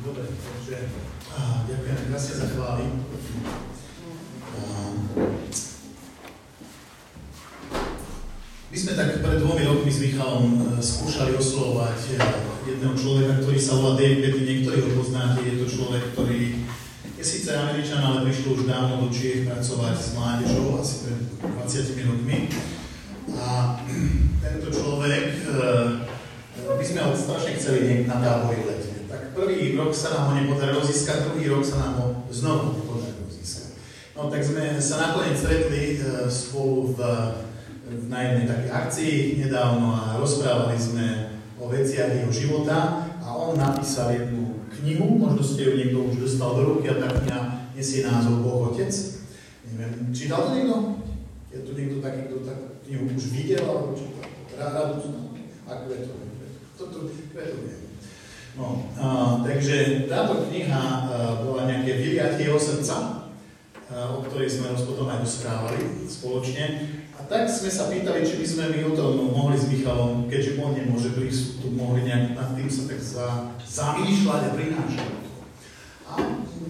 Dobre, takže ďakujem krásne za chvály. My sme tak pred dvomi rokmi s Michalom e, skúšali oslovať e, jedného človeka, ktorý sa volá Dave Petty, niektorí ho poznáte, je to človek, ktorý je síce Američan, ale prišiel už dávno do Čiech pracovať s mládežou, asi pred 20 rokmi. A tento človek, e, my sme ho strašne chceli niekde na tábori letieť. Tak prvý rok sa nám ho nepodarilo získať, druhý rok sa nám ho znovu nepodarilo získať. No tak sme sa nakoniec stretli spolu v na jednej takej akcii nedávno a rozprávali sme o veciach jeho života a on napísal jednu knihu, možno ste ju niekto už dostal do ruky a tá kniha nesie názov Boh Otec. Neviem, čítal to niekto? Je tu niekto taký, kto tak knihu už videl alebo čítal? Rád, ako je to? Toto, to viem. No, a, takže táto kniha a, bola nejaké vyliatie jeho srdca, a, o ktorej sme potom aj rozprávali spoločne. A tak sme sa pýtali, či by sme my o tom mohli s Michalom, keďže on nemôže prísť, tu mohli nejak nad tým sa tak za, zamýšľať a prinášať. A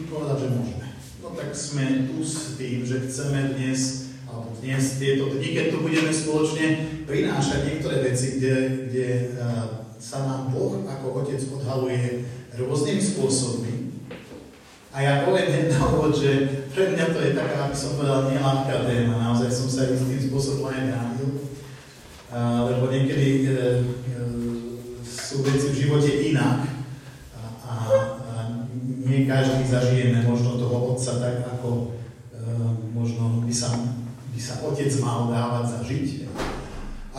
povedať, že môžeme. No tak sme tu s tým, že chceme dnes, alebo dnes, tieto dni, keď tu budeme spoločne prinášať niektoré veci, kde, kde uh, sa nám Boh ako Otec odhaluje rôznymi spôsobmi, a ja poviem na úvod, že pre mňa to je taká, aby som povedal, nelahká téma. Naozaj som sa istým spôsobom aj bránil. Lebo niekedy e, e, sú veci v živote inak. A, a, a nie každý zažijeme možno toho otca tak, ako e, možno by sa, by sa otec mal dávať zažiť.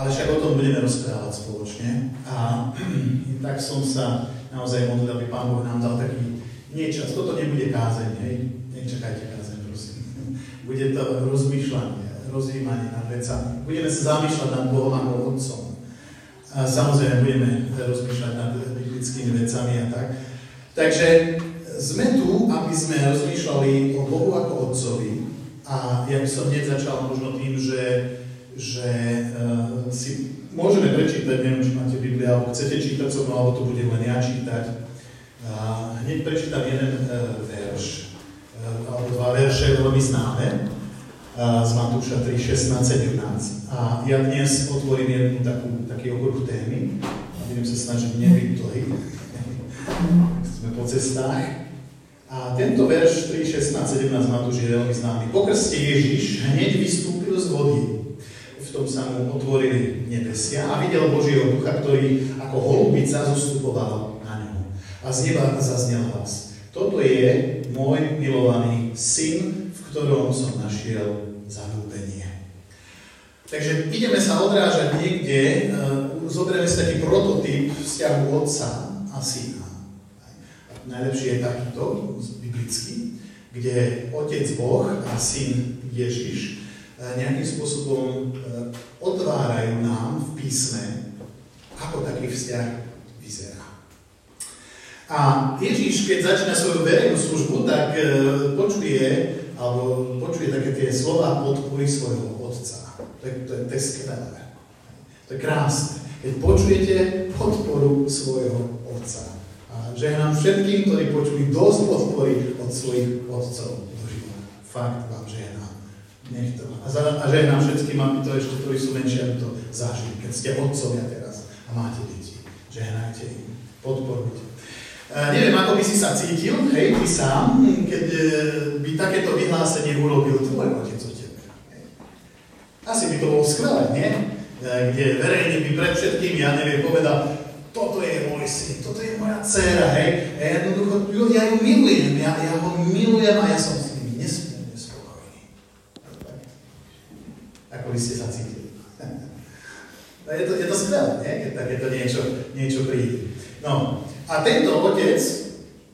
Ale však o tom budeme rozprávať spoločne. A tak som sa naozaj modlil, aby Pán Boh nám dal taký nie čas, toto nebude kázeň, hej, nečakajte kázeň, prosím. Bude to rozmýšľanie, rozjímanie nad vecami. Budeme sa zamýšľať nad Bohom ako Otcom. A samozrejme budeme rozmýšľať nad biblickými vecami a tak. Takže sme tu, aby sme rozmýšľali o Bohu ako Otcovi. A ja by som hneď začal možno tým, že, že uh, si môžeme prečítať, neviem, či máte Biblia, alebo chcete čítať so mnou, alebo to bude len ja čítať a hneď prečítam jeden uh, verš, uh, alebo dva verše veľmi známe, uh, z Matúša 3, 16, 17. A ja dnes otvorím jednu takú, taký okruh témy a budem sa snažiť nebyť dlhý. Sme po cestách. A tento verš 3, 16, 17 Matúš je veľmi známy. Po krste Ježiš hneď vystúpil z vody. Tom sa mu otvorili nebesia a videl Božieho ducha, ktorý ako holubica zostupoval a z neba zaznel hlas. Toto je môj milovaný syn, v ktorom som našiel zanúbenie. Takže ideme sa odrážať niekde, uh, zoberieme si taký prototyp vzťahu otca a syna. Najlepšie je takýto, biblický, kde otec Boh a syn Ježiš nejakým spôsobom uh, otvárajú nám v písme, ako taký vzťah vyzerá. A Ježíš, keď začína svoju verejnú službu, tak e, počuje, alebo počuje také tie slova podpory svojho otca. To je, to je, to je. To je krásne. Keď počujete podporu svojho otca. A žehnám všetkým, ktorí počuli dosť podpory od svojich otcov do života. Fakt vám žehnám. Nech to. A, za, a žehnám všetkým, aby to ešte, ktorí sú menšie, aby to zažili. Keď ste otcovia teraz a máte deti. Žehnajte im. Podporujte. Uh, neviem, ako by si sa cítil, hej, ty sám, keď uh, by takéto vyhlásenie urobil tvoj otec o tebe. Asi by to bolo skvelé, nie? Uh, kde verejne by pred všetkým, ja neviem, povedal, toto je môj syn, toto je moja dcera, hej. A jednoducho, ja ju milujem, ja, ja ho milujem a ja som s nimi nesmierne spokojný. Ako by ste sa cítili. je to, je to skvelé, nie? keď takéto niečo, niečo príde. No, a tento otec,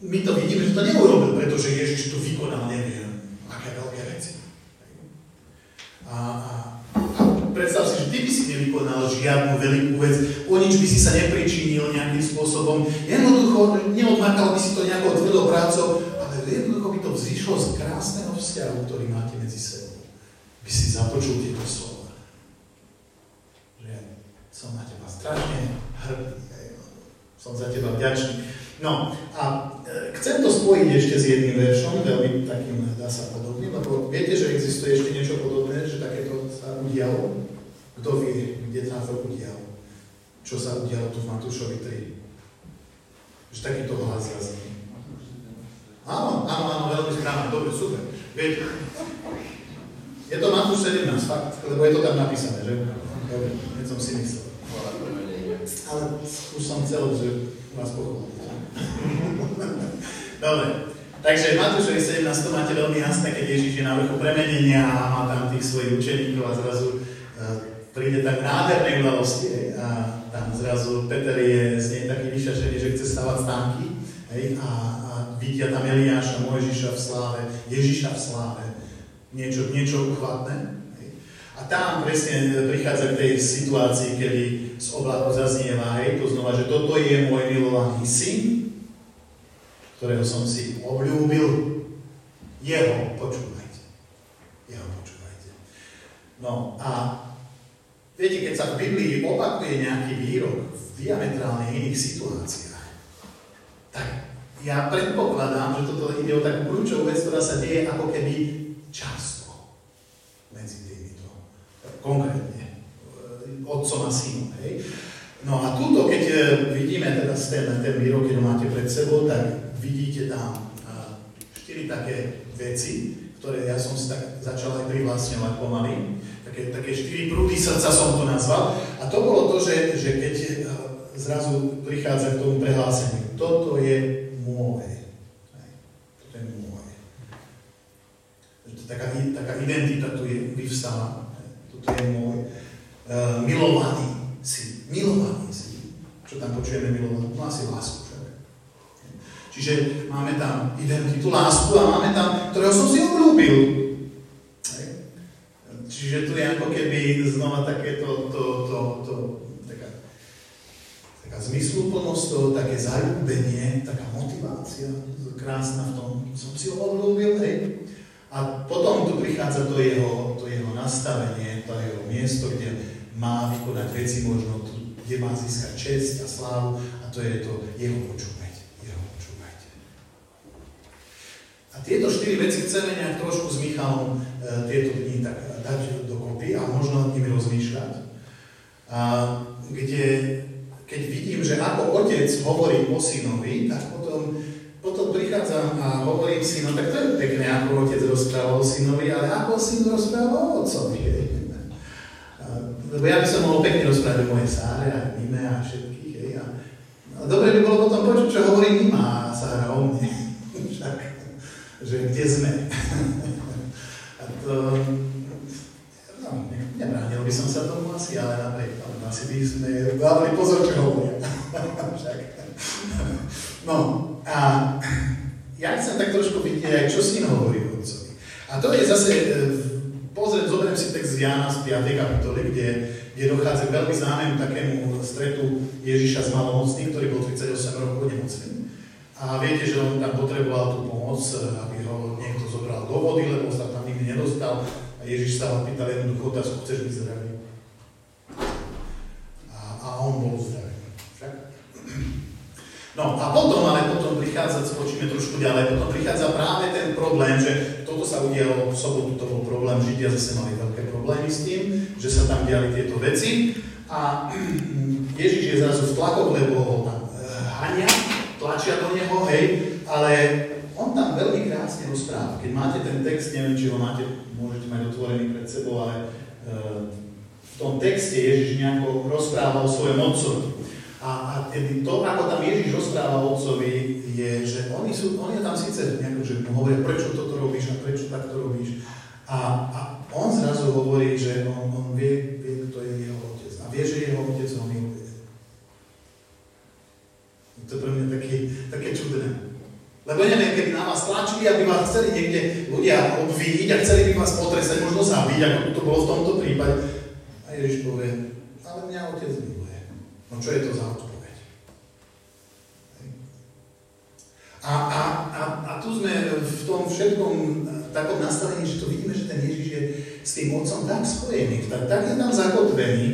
my to vidíme, že to neurobil, pretože Ježiš tu vykonal neviem, aké veľké veci. A, a, a predstav si, že ty by si nevykonal žiadnu veľkú vec, o nič by si sa nepričinil nejakým spôsobom, jednoducho neodmakal by si to nejakou tvrdou prácou, ale jednoducho by to vzýšlo z krásneho vzťahu, ktorý máte medzi sebou. By si započul tieto slova. Že som na teba strašne hrdý Som za teba vďačný. No a e, chcem to spojiť ešte s jedným veršom, veľmi takým, dá sa podobným, lebo viete, že existuje ešte niečo podobné, že takéto sa udialo? Kto vie, kde sa to udialo? Čo sa udialo tu v Matúšovi 3? Že takýto hlas zaznie. Áno, áno, áno, veľmi správne, dobre, super. Viete, je to Matúš 17, fakt, lebo je to tam napísané, že? Dobre, keď som si myslel. Ale už som chcel, že vás pochváliť. Dobre, takže Matúšovi 17 to máte veľmi jasné, keď Ježiš je na vrchu premenenia a má tam tých svojich učeníkov a zrazu uh, príde tak nádhernej udalosti a tam zrazu Peter je z nej taký vyšašený, že chce stavať stánky hej, a, a vidia tam Eliáša, Mojžiša v sláve, Ježiša v sláve, niečo, niečo uchvatné. A tam presne prichádza k tej situácii, kedy z oblaku zaznieva, hej, to znova, že toto je môj milovaný syn, ktorého som si obľúbil, jeho počúvajte. Jeho počúvajte. No a viete, keď sa v Biblii opakuje nejaký výrok v diametrálne iných situáciách, tak ja predpokladám, že toto ide o takú kľúčovú vec, ktorá sa deje ako keby často medzi týmito. Konkrétne. E, otcom a synom. Hej. No a túto, keď e, vidíme teraz ten, ten výrok, keď máte pred sebou, tak vidíte tam štyri také veci, ktoré ja som si tak začal aj privlastňovať pomaly. Také, také štyri prúdy srdca som to nazval. A to bolo to, že, že keď zrazu prichádza k tomu prehláseniu. Toto je môj. Toto je môj. Taká, taká identita tu je vyvstala. Toto je môj. Uh, milovaný si. Milovaný si. Čo tam počujeme milovaný? No asi lásku. Však. Čiže máme tam identitu lásku a máme tam, ktorého som si obľúbil. Čiže tu je ako keby znova takéto to, to, to, taká zmysluplnosť toho, také zalúbenie, taká motivácia krásna v tom, som si ho obľúbil, hej. A potom tu prichádza to jeho, to jeho nastavenie, to jeho miesto, kde má vykonať veci možno, kde má získať čest a slávu a to je to jeho počúvať. Jeho počúvať. A tieto štyri veci chceme nejak trošku s Michalom e, tieto dni tak dať dokopy a možno nad nimi rozmýšľať. A, kde keď vidím, že ako otec hovorí o synovi, tak potom, potom prichádzam a hovorím si, no tak to je pekné, ako otec rozpráva o synovi, ale ako syn rozpráva o otcovi. Lebo ja by som mohol pekne rozprávať o mojej Sáre a Mime a všetkých. Hej, a, a dobre by bolo potom počuť, čo hovorí Mima a Sára o mne. Však, že kde sme. a to, no, nebránil by som sa tomu asi, ale napriek asi by sme dávali pozor, čo hovoria. no a ja chcem tak trošku vidieť aj, čo syn hovorí o otcovi. A zase, e, pozriem, zoberiem si text z Jána z 5. kapitoly, kde, kde dochádza k veľmi známemu takému stretu Ježiša s malomocným, ktorý bol 38 rokov nemocný. A viete, že on tam potreboval tú pomoc, aby ho niekto zobral do vody, lebo sa tam nikdy nedostal. A Ježiš sa ho pýtal jednoducho otázku, chceš byť zdravý? a on bol uzdravený. Však? No a potom, ale potom prichádza, skočíme trošku ďalej, potom prichádza práve ten problém, že toto sa udialo v sobotu, to bol problém, Židia zase mali veľké problémy s tým, že sa tam diali tieto veci a Ježiš je zrazu v tlakoch, lebo ho e, hania, tlačia do neho, hej, ale on tam veľmi krásne rozpráva. Keď máte ten text, neviem, či ho máte, môžete mať otvorený pred sebou, ale e, v tom texte Ježiš nejako rozpráva o svojom otcovi. A, a to, ako tam Ježiš rozpráva otcovi, je, že oni, sú, oni tam síce nejako, že mu hovoria, prečo toto robíš a prečo takto robíš. A, a on zrazu hovorí, že on, on vie, vie, kto je jeho otec. A vie, že jeho otec ho miluje. To je pre mňa také, také čudné. Lebo neviem, keby na vás tlačili, aby vás chceli niekde ľudia obviniť a chceli by vás potresať, možno zabiť, ako to bolo v tomto prípade, Ježiš povie, ale mňa otec. No čo je to za odpoveď? A, a, a, a tu sme v tom všetkom takom nastavení, že to vidíme, že ten Ježiš je s tým otcom tak spojený, tak, tak je tam zakotvený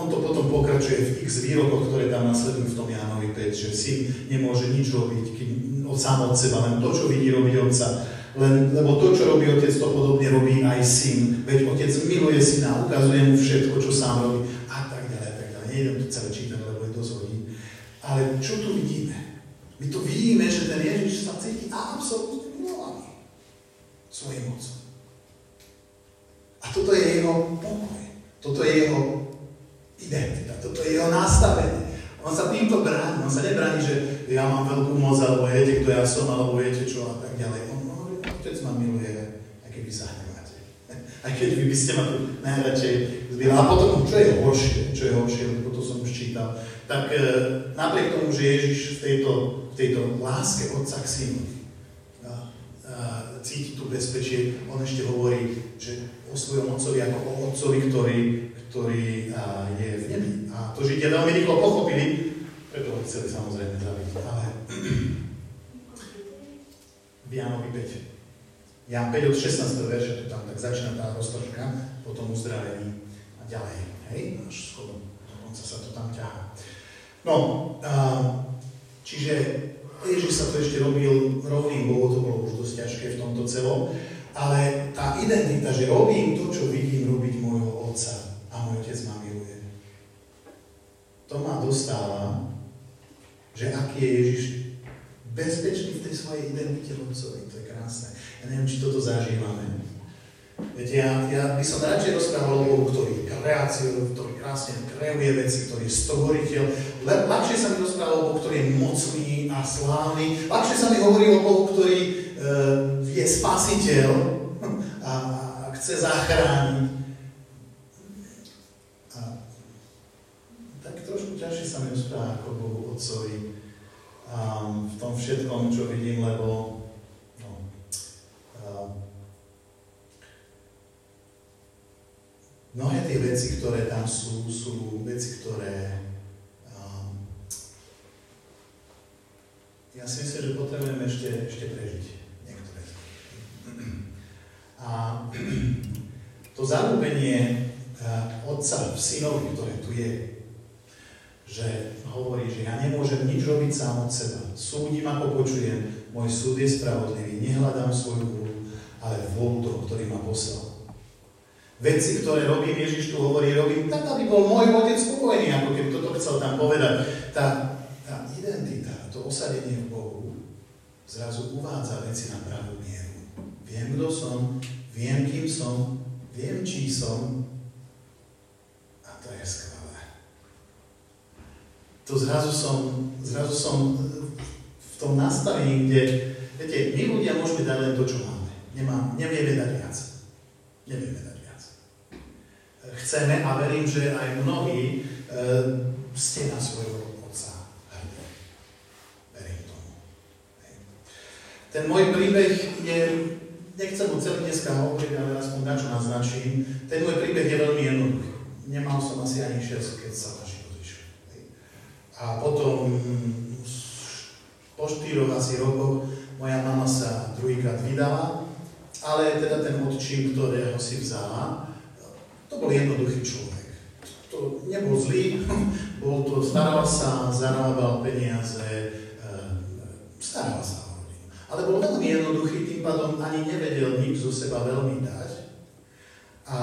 on to potom pokračuje v x výrokoch, ktoré tam nasledujú v tom Jánovi 5, že syn nemôže nič robiť keď, sám od seba, len to, čo vidí, robí otca. Len, lebo to, čo robí otec, to podobne robí aj syn. Veď otec miluje syna, ukazuje mu všetko, čo sám robí a tak ďalej, a tak ďalej. Nejdem to celé čítať, lebo je dosť hodín. Ale čo tu vidíme? My tu vidíme, že ten Ježiš sa cíti absolútne milovaný svojim otcom. A toto je jeho pokoj. Toto je jeho identita, toto je jeho nastavenie. On sa týmto bráni, on sa nebráni, že ja mám veľkú moc, alebo viete, kto ja som, alebo viete čo a tak ďalej. On hovorí, otec ma miluje, aj keď vy sa hneváte. Aj keď vy by ste ma najradšej zbili. A potom, čo je horšie, čo je horšie, lebo to som už čítal, tak e, napriek tomu, že Ježiš v tejto, v tejto láske Otca k Synovi cíti tu bezpečie, on ešte hovorí, že o svojom otcovi ako o otcovi, ktorý, ktorý je v nebi. A to Židia veľmi rýchlo pochopili, preto ho chceli samozrejme zabiť. Ale v Jánovi 5. Ján 5 od 16. verša, tu tam tak začína tá roztržka po tom uzdravení a ďalej. Hej, až schodom, dokonca sa to tam ťahá. No, a, čiže Ježiš sa to ešte robil rovným, bolo to bolo už dosť ťažké v tomto celom, ale tá identita, že robím to, čo vidím robiť môjho otca a môj otec ma miluje. To ma dostáva, že aký je Ježiš bezpečný v tej svojej identite otcovi. To je krásne. Ja neviem, či toto zažívame. Viete, ja, ja by som radšej rozprával o Bohu, ktorý je kreáciou, ktorý krásne kreuje veci, ktorý je stvoriteľ. ľahšie sa mi rozprával o Bohu, ktorý je mocný a slávny. Ľahšie sa mi hovorí o Bohu, ktorý e, je spasiteľ a, a chce zachrániť. A tak trošku ťažšie sa mi rozpráva ako Bohu Otcovi a v tom všetkom, čo vidím, lebo mnohé tie veci, ktoré tam sú, sú veci, ktoré um, ja si myslím, že potrebujeme ešte, ešte prežiť niektoré. A to zalúbenie uh, otca v synovi, ktoré tu je, že hovorí, že ja nemôžem nič robiť sám od seba. Súdim, ako počujem, môj súd je spravodlivý, nehľadám svoju vôľu, ale vôľu toho, ktorý ma poslal veci, ktoré robím, Ježiš tu hovorí, robím tak, aby bol môj otec spokojný, ako keby toto chcel tam povedať. Tá, tá identita, to osadenie v Bohu zrazu uvádza veci na pravú mieru. Viem, kto som, viem, kým som, viem, čí som to je skvelé. To zrazu som, zrazu som v tom nastavení, kde, viete, my ľudia môžeme dať len to, čo máme. Nemám, nevieme dať viac. Nevieme dať chceme a verím, že aj mnohí e, ste na svojho otca hrdí. Verím tomu. Ten môj príbeh je, nechcem mu celý dneska hovoriť, ale aspoň na čo naznačím, ten môj príbeh je veľmi jednoduchý. Nemal som asi ani 6, keď sa naši rozišli. A potom po štyroch asi rokoch moja mama sa druhýkrát vydala, ale teda ten odčím, ktorého si vzala, to bol jednoduchý človek. To nebol zlý, bol to, staral sa, zarábal peniaze, eh, staral sa o rodinu. Ale bol veľmi jednoduchý, tým pádom ani nevedel nič zo seba veľmi dať. A,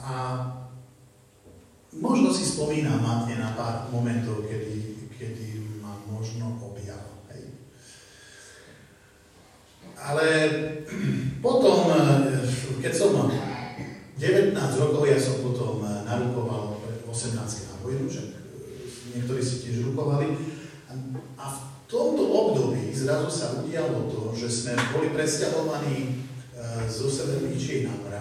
a možno si spomínam matne na pár momentov, kedy, kedy ma možno objal. Hej. Ale potom, eh, keď som 19 rokov ja som potom eh, narukoval 18 na vojnu, že eh, niektorí si tiež rukovali. A v tomto období zrazu sa udialo to, že sme boli presťahovaní zo Severničiej na Prahu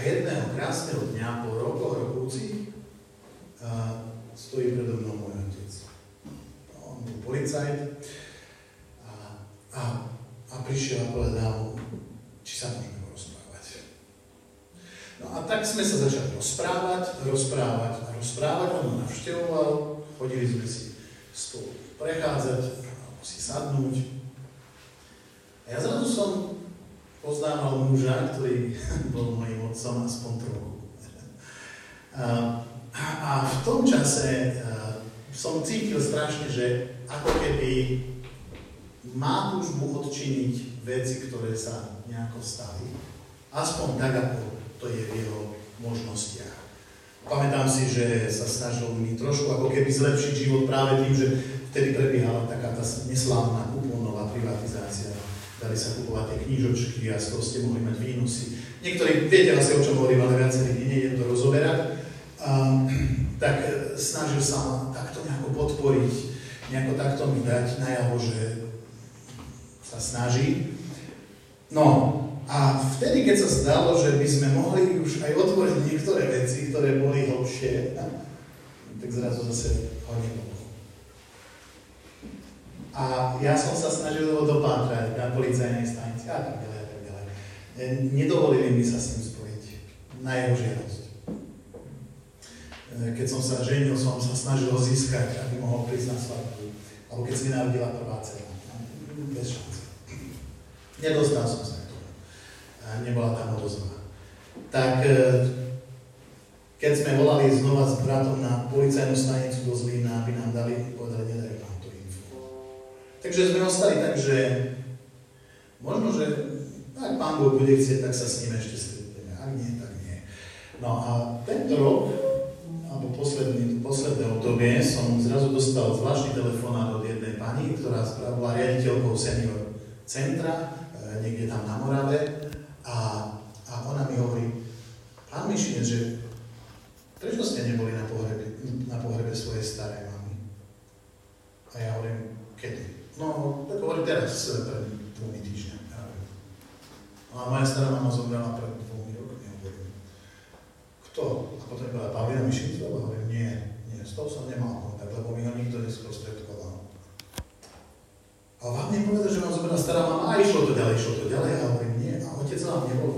a jedného krásneho dňa po rokoch rokúcich stojí predo mnou môj otec. On bol policajt a, a, a prišiel a povedal, či sa môžeme No a tak sme sa začali rozprávať, rozprávať a rozprávať. On ma navštevoval, chodili sme si spolu prechádzať, alebo si sadnúť. A ja zrazu som poznával muža, ktorý bol mojim otcom aspoň trochu. A a v tom čase som cítil strašne, že ako keby má túžbu odčiniť veci, ktoré sa nejako stali. Aspoň tak, ako to je v jeho možnostiach. Pamätám si, že sa snažil mi trošku ako keby zlepšiť život práve tým, že vtedy prebiehala taká tá neslávna. Dali sa kupovať tie knížočky a z toho ste mohli mať výnosy. Niektorí viete asi, o čom hovorím, ale viacerí nie je to rozoberať. Um, tak snažil sa ma takto nejako podporiť, nejako takto mi dať najavo, že sa snaží. No, a vtedy, keď sa zdalo, že by sme mohli už aj otvoriť niektoré veci, ktoré boli hlbšie, tak zrazu zase ho nebolo. A ja som sa snažil ho dopátrať na policajnej stanici a tak ďalej a tak ďalej. E, nedovolili mi sa s ním spojiť na jeho žiadosť. E, keď som sa ženil, som sa snažil ho získať, aby mohol prísť na svadbu. Alebo keď sa narodila prvá dcera. Bez šance. Nedostal som sa a nebola tam odozva. Tak e, keď sme volali znova s bratom na policajnú stanicu do Zlína, aby nám dali, povedali, nedajú. Takže sme ostali tak, že možno, že ak pán Boh bude chcieť, tak sa s ním ešte stretneme. Ak nie, tak nie. No a tento rok, alebo posledný, posledné obdobie, som zrazu dostal zvláštny telefonát od jednej pani, ktorá bola riaditeľkou senior centra, e, niekde tam na Morave a, a ona mi hovorí, pán Mišine, že prečo ste neboli na pohrebe, na pohrebe svojej starej mamy? A ja hovorím, kedy? No, tak hovorím teraz, pred dvomi týždňami. A moja stará mama zomrela pred dvomi rokmi. Hovorím, kto? A potom je bola Pavlina Mišincová? Hovorím, nie, nie, s tou som nemal kontakt, lebo mi ho nikto nesprostredkoval. A vám nepovedal, že vám zomrela stará mama a išlo to ďalej, išlo to ďalej a hovorím, otec vám nebol.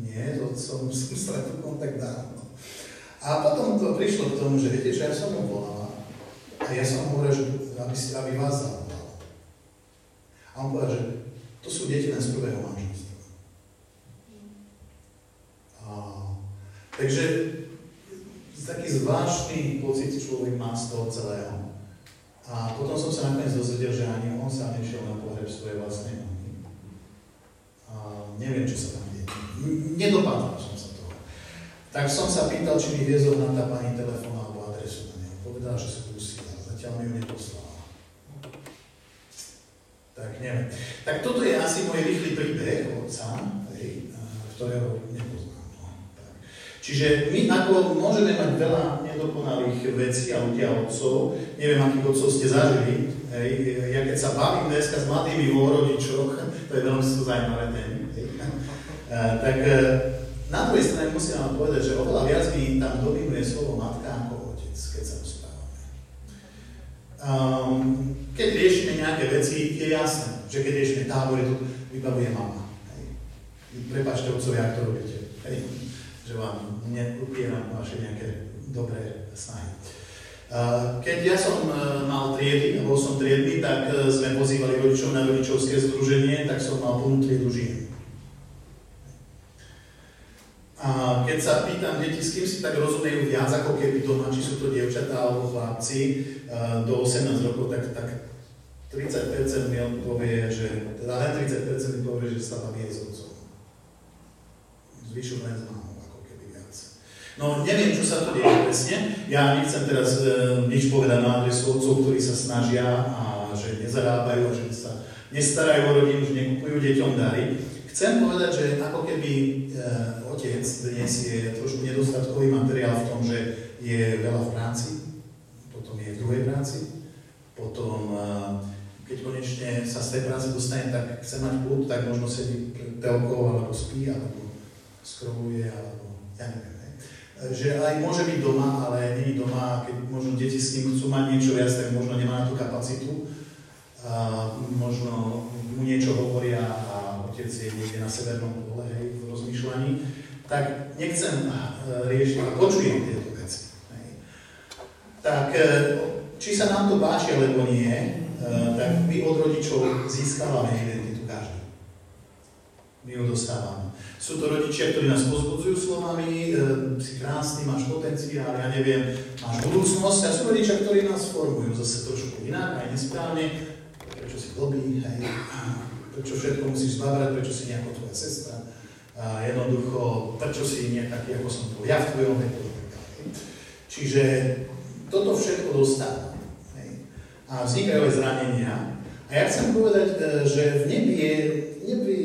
Nie, to som, stretol kontakt dávno. A potom to prišlo k tomu, že viete, že ja som mu volala a ja som mu hovoril, že aby, si, aby vás zavolal. A on povedal, že to sú deti len z prvého manželstva. A, takže taký zvláštny pocit človek má z toho celého. A potom som sa nakoniec dozvedel, že ani on sa nešiel na pohreb svojej vlastnej neviem, čo sa tam deje. Nedopadol som sa toho. Tak som sa pýtal, či mi vie zohnať tá pani telefón alebo adresu na neho. Povedala, že skúsi, ale zatiaľ mi ju neposlala. Tak neviem. Tak toto je asi môj rýchly príbeh otca, ktorého nepoznám. No. Tak. Čiže my ako môžeme mať veľa nedokonalých vecí a ľudia otcov, neviem, akých otcov ste zažili, hej, ja keď sa bavím dneska s mladými o rodičoch, to je veľmi zaujímavé témy, tak e, na druhej strane musím vám povedať, že oveľa viac mi tam dominuje slovo matka ako otec, keď sa. Um, keď riešime nejaké veci, je jasné, že keď riešime tábory, to vybavuje mama. Prepačte, otcovia, ak to robíte. Hej. Že vám neupieram vaše nejaké dobré snahy. Keď ja som e, mal triedy, bol som triedny, tak e, sme pozývali rodičov na rodičovské združenie, tak som mal plnú triedu žien. A keď sa pýtam deti, s kým si tak rozumejú viac ako keby doma, či sú to dievčatá alebo chlapci uh, do 18 rokov, tak, tak 30% mi odpovie, že, teda len 30% mi povie, že sa baví aj s otcom. Zvyšok len s mamou, ako keby viac. No neviem, čo sa to deje presne. Ja nechcem teraz uh, nič povedať na adresu otcov, ktorí sa snažia a že nezarábajú že sa nestarajú o rodinu, že nekupujú deťom dary. Chcem povedať, že ako keby e, otec dnes je trošku nedostatkový materiál v tom, že je veľa v práci, potom je v druhej práci, potom e, keď konečne sa z tej práce dostane, tak chce mať kľud, tak možno sedí pred telkou, alebo spí, alebo skrovuje, alebo ja neviem. Ne? Že aj môže byť doma, ale je doma, keď možno deti s ním chcú mať niečo viac, tak možno nemá na tú kapacitu. A možno mu niečo hovoria otec je niekde na severnom pole, hej, v rozmýšľaní, tak nechcem eh, riešiť, ale počujem tieto veci. Hej. Tak eh, či sa nám to páči alebo nie, eh, tak my od rodičov získavame identitu každý. My ju dostávame. Sú to rodičia, ktorí nás pozbudzujú slovami, si krásny, máš potenciál, ja neviem, máš budúcnosť. A sú rodičia, ktorí nás formujú zase trošku inak, aj nesprávne. Prečo si blbý, hej, prečo všetko musíš zvládať, prečo si nejako tvoja sestra. A jednoducho, prečo si nie taký, ako som bol ja v tvojom veku. Čiže toto všetko dostávam. A vznikajú aj zranenia. A ja chcem povedať, e, že v nebi je, nebi,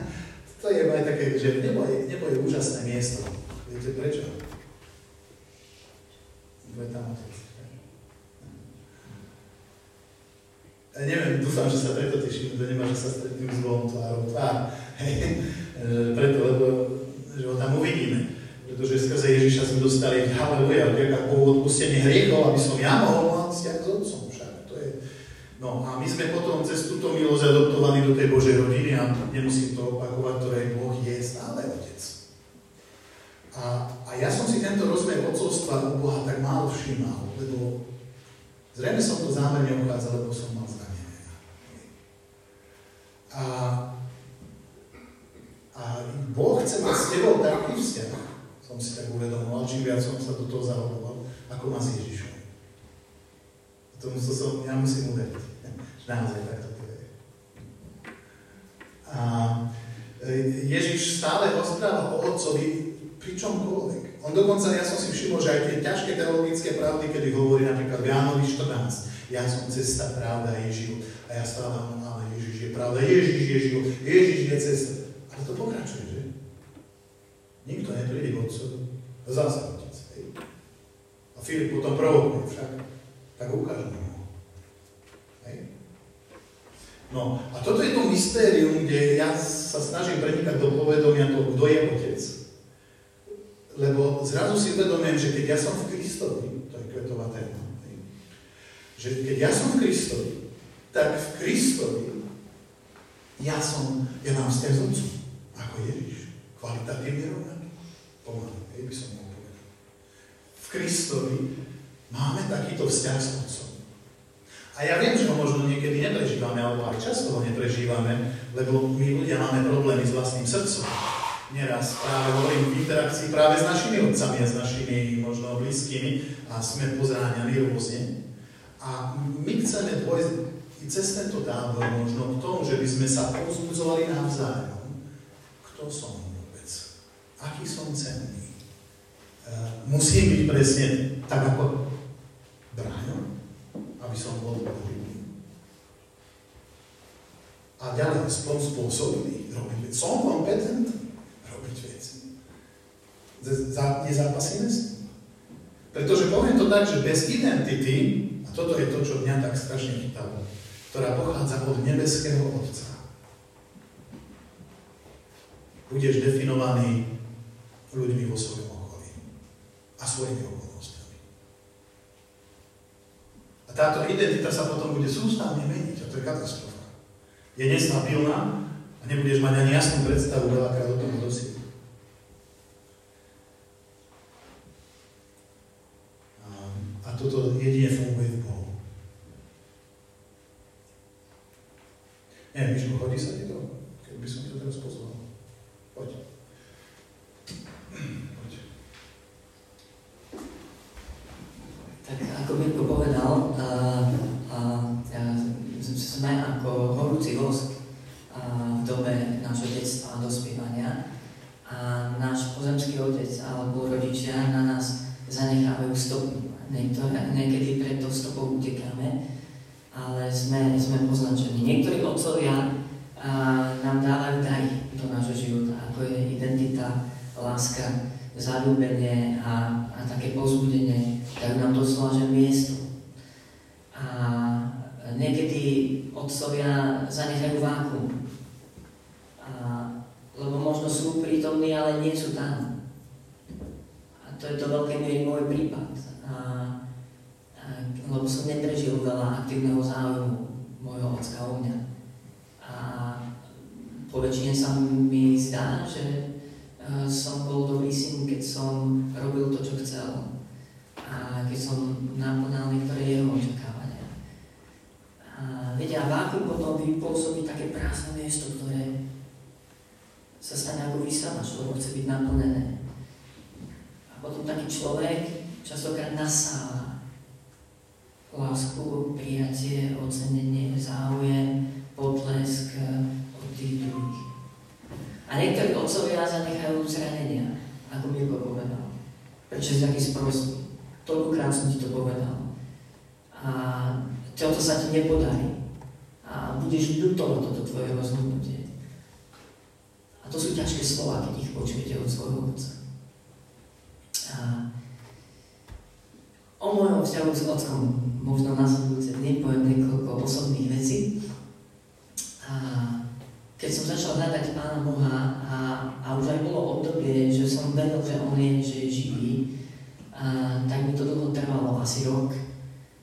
to je aj také, že nebo je, nebo je úžasné miesto. Viete prečo? Je tam otec? Ja neviem, dúfam, že sa preto teším do neba, že sa stretnú s Bohom tvárou tvár. preto, lebo že ho tam uvidíme pretože skrze Ježiša sme dostali haleluja, vďaka Bohu odpustenie hriechov, aby som ja mohol mať vzťah s Otcom však. To je... No a my sme potom cez túto milosť adoptovaní do tej Božej rodiny a nemusím to opakovať, ktorej Boh je stále Otec. A, a ja som si tento rozmer otcovstva u Boha tak málo všímal, lebo zrejme som to zámerne uchádzal, lebo som mal zranenie. A, a Boh chce mať s tebou taký vzťah, som si tak uvedomoval, čím viac som sa do toho zahodoval, ako má s Ježišom. Tomu to som, ja musím uveriť. Naozaj takto to je. A e, Ježiš stále rozpráva o Otcovi pri čomkoľvek. On dokonca, ja som si všimol, že aj tie ťažké teologické pravdy, kedy hovorí napríklad v Jánovi 14, ja som cesta, pravda, Ježiš, a ja stále ale Ježiš je pravda, Ježiš je život, Ježiš je cesta. Ale to pokračuje, že? Nikto nepríde k otcovi. Zase otec. Hej. A Filip potom provokuje však. Tak ukážeme mu. No a toto je to mystérium, kde ja sa snažím prenikať do povedomia toho, kto je otec. Lebo zrazu si uvedomujem, že keď ja som v Kristovi, to je kvetová téma, že keď ja som v Kristovi, tak v Kristovi ja som, ja mám vzťah s Otcom, ako Ježiš. Kvalitatívne rovnaké pomaly, hej by som mohol povedať. V Kristovi máme takýto vzťah s Otcom. A ja viem, že ho možno niekedy neprežívame, alebo aj často ho neprežívame, lebo my ľudia máme problémy s vlastným srdcom. Neraz práve hovorím v interakcii práve s našimi otcami a s našimi možno blízkymi a sme pozráňaní rôzne. A my chceme dôjsť cez tento tábor možno k tomu, že by sme sa povzbudzovali navzájom. Kto som? aký som cenný. Uh, musím byť presne tak ako Brian, aby som bol dobrý. A ďalej, spôsobný robiť. Som kompetentný. Nezápasíme s tým. Pretože poviem to tak, že bez identity, a toto je to, čo mňa tak strašne chytalo, ktorá pochádza od nebeského Otca, budeš definovaný ľuďmi vo svojom okolí a svojimi okolnostiami. A táto identita sa potom bude sústavne meniť a to je katastrofa. Je nestabilná a nebudeš mať ani jasnú predstavu veľakrát o tom, kto si. A, a toto jedine funguje v Bohu. Neviem, Miško, chodí sa ti to? Keď by som to teraz pozval. Poď. Tak ako Mirko povedal, uh, uh, sme ako horúci vosk uh, v dobe nášho detstva a dospievania a náš pozemský otec alebo rodičia na nás zanechávajú stopu. Niektoré, niekedy pred tou stopou utekáme, ale sme, sme poznačení. Niektorí otcovia uh, nám dávajú dary do nášho života, ako je identita, láska, zalúbenie a, a také pozbudenie, tak nám doslova, že miesto. A niekedy otcovia zanechajú vákuum. A, lebo možno sú prítomní, ale nie sú tam. A to je to veľké miery môj prípad. A, a, lebo som neprežil veľa aktívneho záujmu môjho ocka o mňa. A po väčšine sa mi zdá, že som bol dobrý syn, keď som robil to, čo chcel. A keď som naplňal niektoré jeho očakávania. A viete, a vákuum potom vypôsobí také prázdne miesto, ktoré sa stane ako vysávač, lebo chce byť naplnené. A potom taký človek častokrát nasáva lásku, prijatie, ocenenie, záujem, potlesk eh, od tých druhých. A niektorí otcovia zanechajú zranenia, ako Mirko povedal. Prečo si taký sprostý? Toľkokrát som ti to povedal. A toto sa ti nepodarí. A budeš ľutovať toto tvoje rozhodnutie. A to sú ťažké slova, keď ich počujete od svojho otca. A o mojom vzťahu s otcom možno nasledujúce dny poviem niekoľko osobných vecí. A keď som začal hľadať Pána Boha a, a už aj bolo obdobie, že som vedel, že On je, že je živý, a, tak mi to dlho trvalo, asi rok.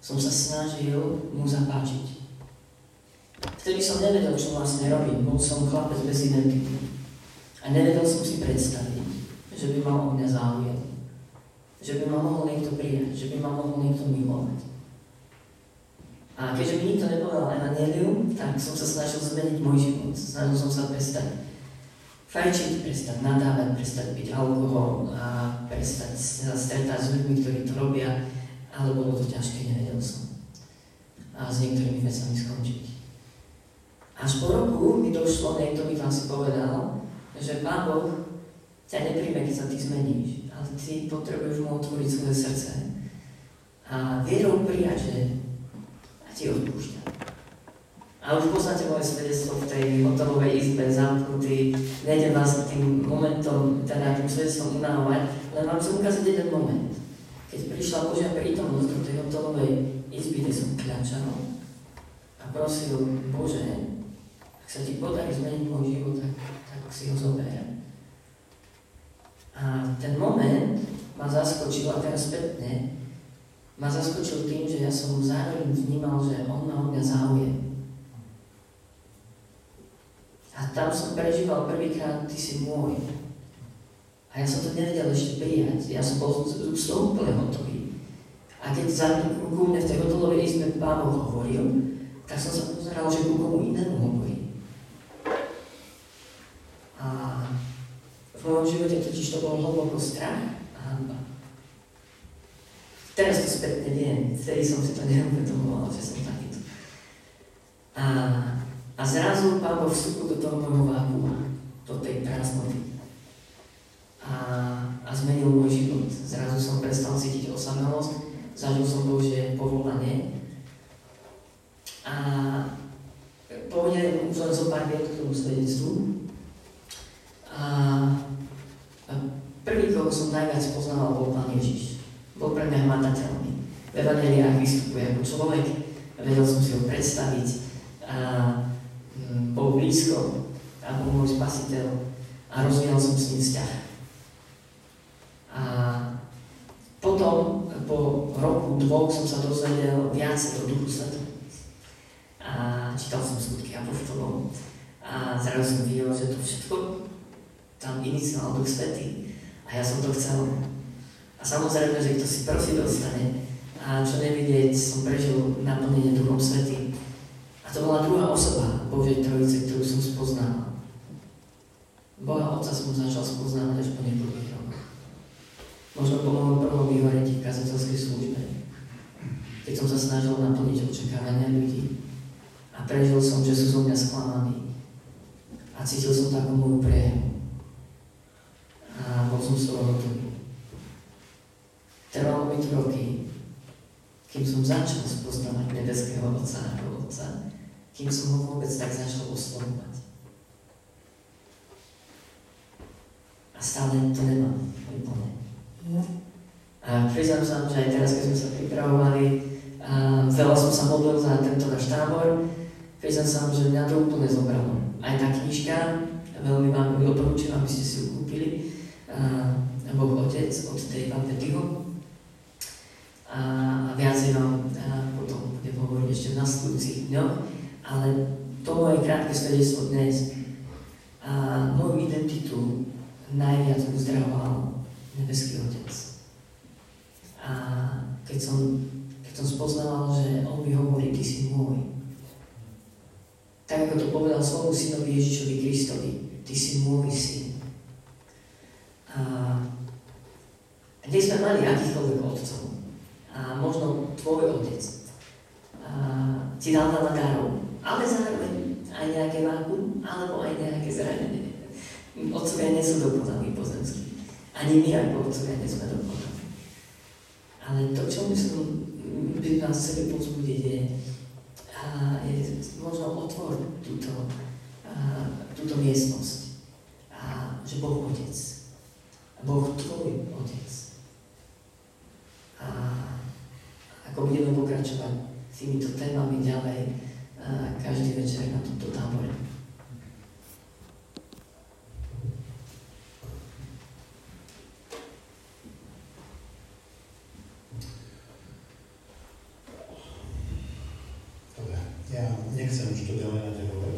Som sa snažil mu zapáčiť. Vtedy som nevedel, čo vlastne robím. Bol som chlapec bez identity. A nevedel som si predstaviť, že by mal o mňa záujem. Že by ma mohol niekto prijať, že by ma mohol niekto milovať. A keďže mi nikto nepovedal evanelium, tak som sa snažil zmeniť môj život. Snažil som sa prestať fajčiť, prestať nadávať, prestať piť alkohol a prestať sa stretať s ľuďmi, ktorí to robia, ale bolo to ťažké, nevedel som. A s niektorými vecami skončiť. Až po roku mi došlo, niekto mi asi povedal, že Pán Boh ťa nepríjme, keď sa ty zmeníš, ale ty potrebuješ mu otvoriť svoje srdce a vierou prijať, že a ti odpúšťa. A už poznáte moje svedectvo v tej hotelovej izbe zamknutý. Nejdem vás tým momentom, teda tým svedectvom unávať, len vám chcem ukázať jeden moment. Keď prišla Božia prítomnosť do tej hotelovej izby, kde som kľačal a prosil, Bože, ak sa ti podarí zmeniť môj život, tak si ho zoberiem. A ten moment ma zaskočil, a teraz spätne, ma zaskočil tým, že ja som zároveň vnímal, že on má o mňa záujem. A tam som prežíval prvýkrát, ty si môj. A ja som to nevedel ešte prijať. Ja som bol z toho úplne hotový. A keď za ku mne v tej hotelovej izbe pán hovoril, tak som sa pozeral, že ku komu inému hovorí. V mojom živote totiž to bol hlboko strach a hanba. Teraz to spätne viem, vtedy som si to neuvedomoval, že som takýto. A, a zrazu Pán Boh vstúpil do toho môjho vákua, do tej prázdnoty. A, a zmenil môj život. Zrazu som prestal cítiť osamelosť, zažil som Božie povolanie. A povedem už len zo pár viet k tomu svedectvu. A, a prvý, koho som najviac poznal, bol Pán Ježiš. Bol pre mňa hmatateľný. V Evangeliách vystupuje ako človek, vedel som si ho predstaviť a mm, bol blízko a bol môj spasiteľ a rozvíjal som s ním vzťah. A potom, po roku, dvoch som sa dozvedel viacej o Duchu Svetom. A čítal som skutky apoštolov a zrazu som videl, že to všetko tam iniciál Duch Svetý. A ja som to chcel. A samozrejme, že kto si prosí dostane. A čo nevidieť, som prežil naplnenie Duchom Svetým. A to bola druhá osoba Božej Trojice, ktorú som spoznal. Boha Otca som začal spoznávať až po niekoľkých rokoch. Možno po mojom prvom vyhorení v kazateľskej službe, keď som sa snažil naplniť očakávania ľudí a prežil som, že sú zo mňa sklamaní a cítil som to ako moju priehu a bol som z toho hotový. Trvalo mi roky, kým som začal spoznávať nebeského Otca ako Otca, kým som ho vôbec tak začal oslovovať. Stále to nemám úplne. A priznám sa, že aj teraz, keď sme sa pripravovali, a veľa som sa modlil za tento náš tábor, priznám sa, že mňa to úplne zobralo. Aj tá knižka, veľmi vám ju odporúčam, aby ste si ju kúpili, Boh Otec od tej Petyho. A, a viacej vám a potom budem hovoriť ešte v nasledujúcich dňoch, ale to moje krátke svedectvo dnes. Najviac uzdravoval Nebeský Otec. A keď som, keď som spoznával, že On mi hovorí, Ty si môj, tak ako to povedal svojmu synovi Ježišovi Kristovi, ty si môj syn. A dnes sme mali akýchkoľvek otcov. A možno tvoj otec a ti dal veľa darov, ale zároveň aj nejaké váku, alebo aj nejaké zranenie. Otcovia nie sú dokonalí pozemskí. Ani my ako otcovia nie sme dokonalí. Ale to, čo by som by nás chceli pozbudiť, je, a je možno otvor túto, a, túto miestnosť. A že Boh Otec. Boh tvoj Otec. A ako budeme pokračovať týmito témami ďalej, každý večer na tomto tábore. Ja nechcem už to ďalej naďalovať.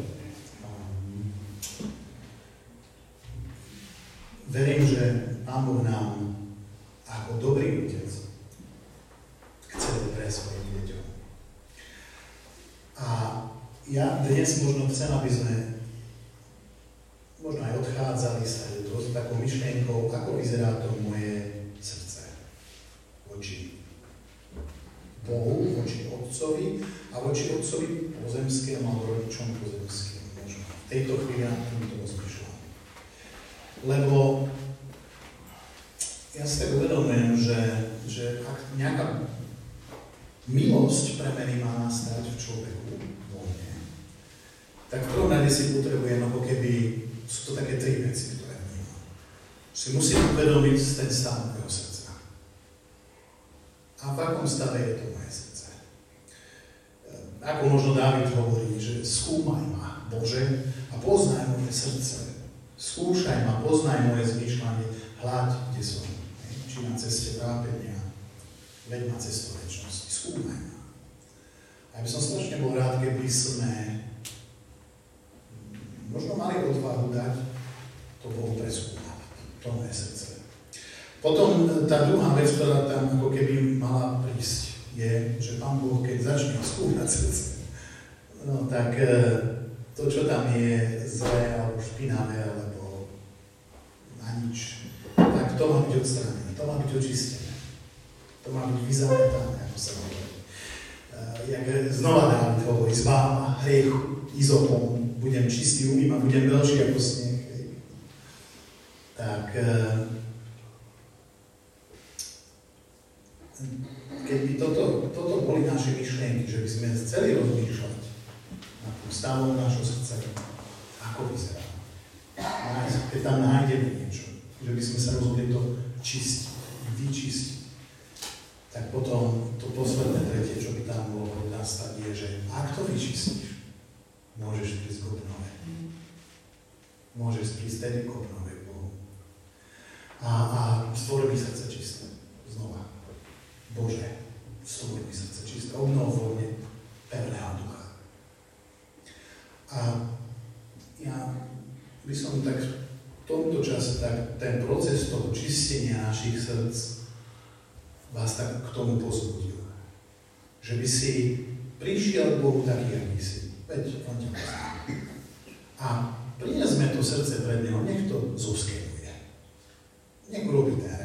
Verím, že Pán Boh nám ako dobrý otec chce dobre svojim deťom. A ja dnes možno chcem, aby sme možno aj odchádzali sa s takou myšlienkou, ako vyzerá to moje srdce voči Bohu, voči Otcovi a voči Otcovi pozemskému alebo rodičom pozemským. Možno v tejto chvíli na týmto rozmýšľam. Lebo ja si tak uvedomujem, že, že ak nejaká milosť premeny má nastať v človeku, vo mne, tak v prvom rade si potrebujem ako keby, sú to také tri veci, ktoré vnímam. Si musím uvedomiť ten stav mojho srdca a v akom stave je to moje srdce. Ako možno Dávid hovorí, že skúmaj ma, Bože, a poznaj moje srdce. Skúšaj ma, poznaj moje zmýšľanie, hľaď, kde som. Či na ceste trápenia, veď ma cestu väčšnosti. Skúmaj ma. A by som strašne bol rád, keby sme možno mali odvahu dať to Bohu preskúmať, to moje srdce. Potom e, tá druhá vec, ktorá tam ako keby mala prísť, je, že Pán Boh, keď začne skúmať srdce, no tak e, to, čo tam je zlé alebo špinavé, alebo na nič, tak to má byť odstranené, to má byť očistené. To má byť vyzametané, ako sa hovorí. Uh, jak znova Dávid hovorí, zbáva hriechu izopom, budem čistý, umým a budem veľší ako sneh. Tak uh, keby toto, toto boli naše myšlienky, že by sme chceli rozmýšľať nad tým stavom nášho srdca, ako vyzerá. Keď tam nájdeme niečo, že by sme sa rozhodli to čistiť, vyčistiť, tak potom to posledné tretie, čo by tam bolo nastať, je, že ak to vyčistíš, môžeš prísť k obnove. Môžeš prísť tedy k obnove Bohu. A, a stvor mi srdce čisté. Znova. Bože, stvor mi srdce čisté, obnov vo mne pevného ducha. A ja by som tak v tomto čase tak ten proces toho čistenia našich srdc vás tak k tomu pozbudil. Že by si prišiel k Bohu taký, aký si. Veď on ťa pozná. A prinesme to srdce pred Neho, nech to zoskenuje. Nech urobí ten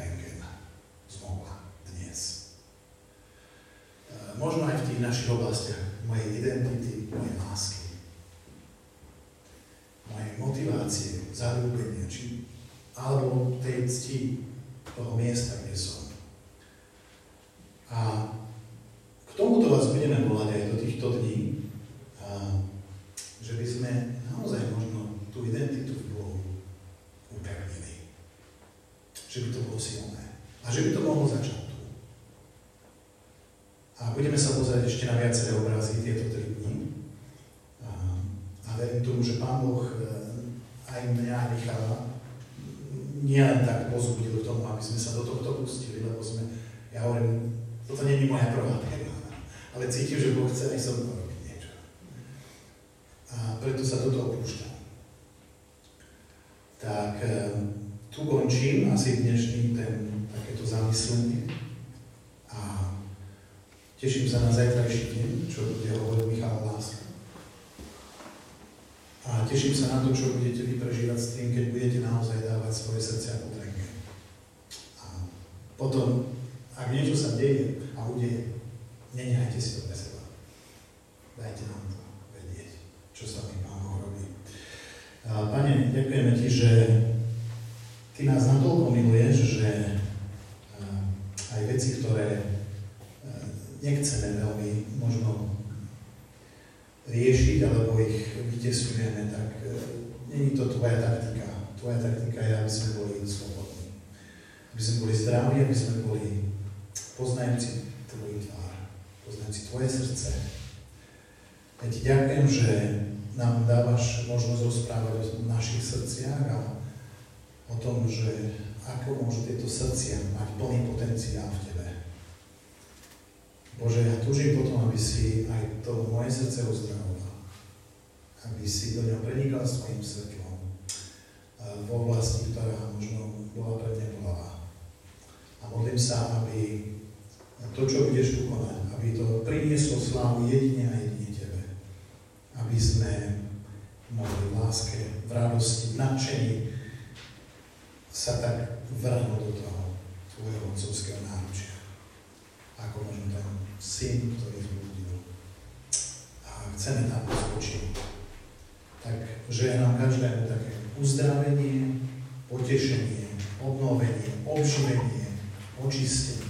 možno aj v tých našich oblastiach mojej identity, mojej lásky, mojej motivácie, zarúbenia, či, alebo tej cti toho miesta, kde som. A k tomuto vás budeme volať aj do týchto dní, a, že by sme naozaj možno tú identitu v Bohu upevnili. Že by to bolo silné. A že by to mohlo začať a budeme sa pozrieť ešte na viaceré obrazy tieto tri dni. A, a verím tomu, že Pán Boh e, aj mňa, Michala nie len tak pozbudil k tomu, aby sme sa do tohto pustili, lebo sme, ja hovorím, toto je moja prvá téma, ale cítim, že Boh chce aj so mnou niečo. A preto sa do toho púšťam. Tak e, tu končím asi dnešný ten takéto zamyslenie. Teším sa na zajtrajší deň, čo bude hovoriť Michal Láska. A teším sa na to, čo budete vy prežívať s tým, keď budete naozaj dávať svoje srdcia po trenke. A potom, ak niečo sa deje a udeje, nenehajte si to pre seba. Dajte nám to vedieť, čo sa mi Pán robí. Pane, ďakujeme Ti, že Ty nás natoľko miluješ, že aj veci, ktoré nechceme veľmi možno riešiť, alebo ich vytesujeme, tak e, není to tvoja taktika. Tvoja taktika je, aby sme boli slobodní. Aby sme boli zdraví, aby sme boli poznajúci tvoju tvár, poznajúci tvoje srdce. Ja ti ďakujem, že nám dávaš možnosť rozprávať o našich srdciach a o tom, že ako môžu tieto srdcia mať plný potenciál v tebe. Bože, ja túžim potom, aby si aj to moje srdce uzdravoval. Aby si do ňa prenikal svojim svetlom v oblasti, ktorá možno bola pre mňa. A modlím sa, aby to, čo budeš tu konať, aby to prinieslo slávu jedine a jedine Tebe. Aby sme mohli v láske, v radosti, v nadšení sa tak vrhnúť do toho Tvojho otcovského náručia. Ako možno ten syn, ktorý zbudil. A chceme tam skočiť. Tak je nám každému také uzdravenie, potešenie, obnovenie, obživenie, očistenie,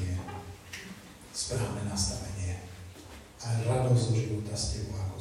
správne nastavenie a radosť zo života z Teba